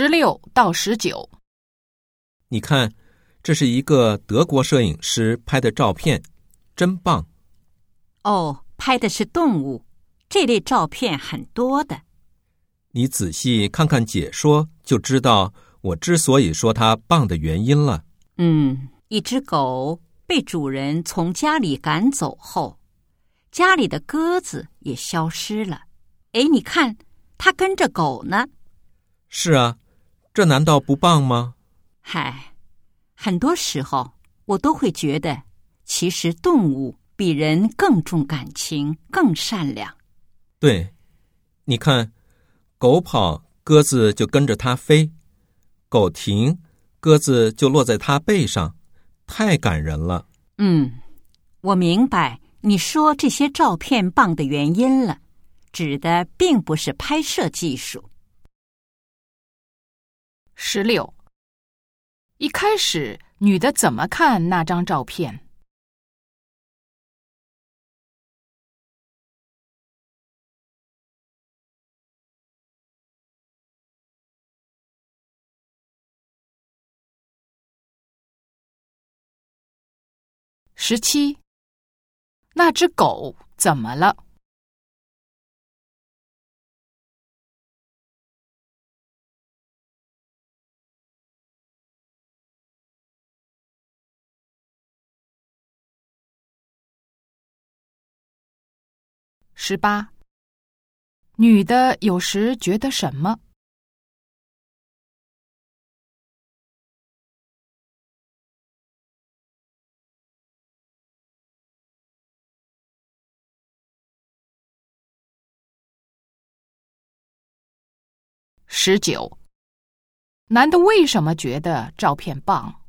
十六到十九，你看，这是一个德国摄影师拍的照片，真棒。哦，拍的是动物，这类照片很多的。你仔细看看解说，就知道我之所以说它棒的原因了。嗯，一只狗被主人从家里赶走后，家里的鸽子也消失了。哎，你看，它跟着狗呢。是啊，这难道不棒吗？嗨，很多时候我都会觉得，其实动物比人更重感情，更善良。对，你看，狗跑，鸽子就跟着它飞；狗停，鸽子就落在它背上，太感人了。嗯，我明白你说这些照片棒的原因了，指的并不是拍摄技术。十六。一开始，女的怎么看那张照片？十七。那只狗怎么了？十八，女的有时觉得什么？十九，男的为什么觉得照片棒？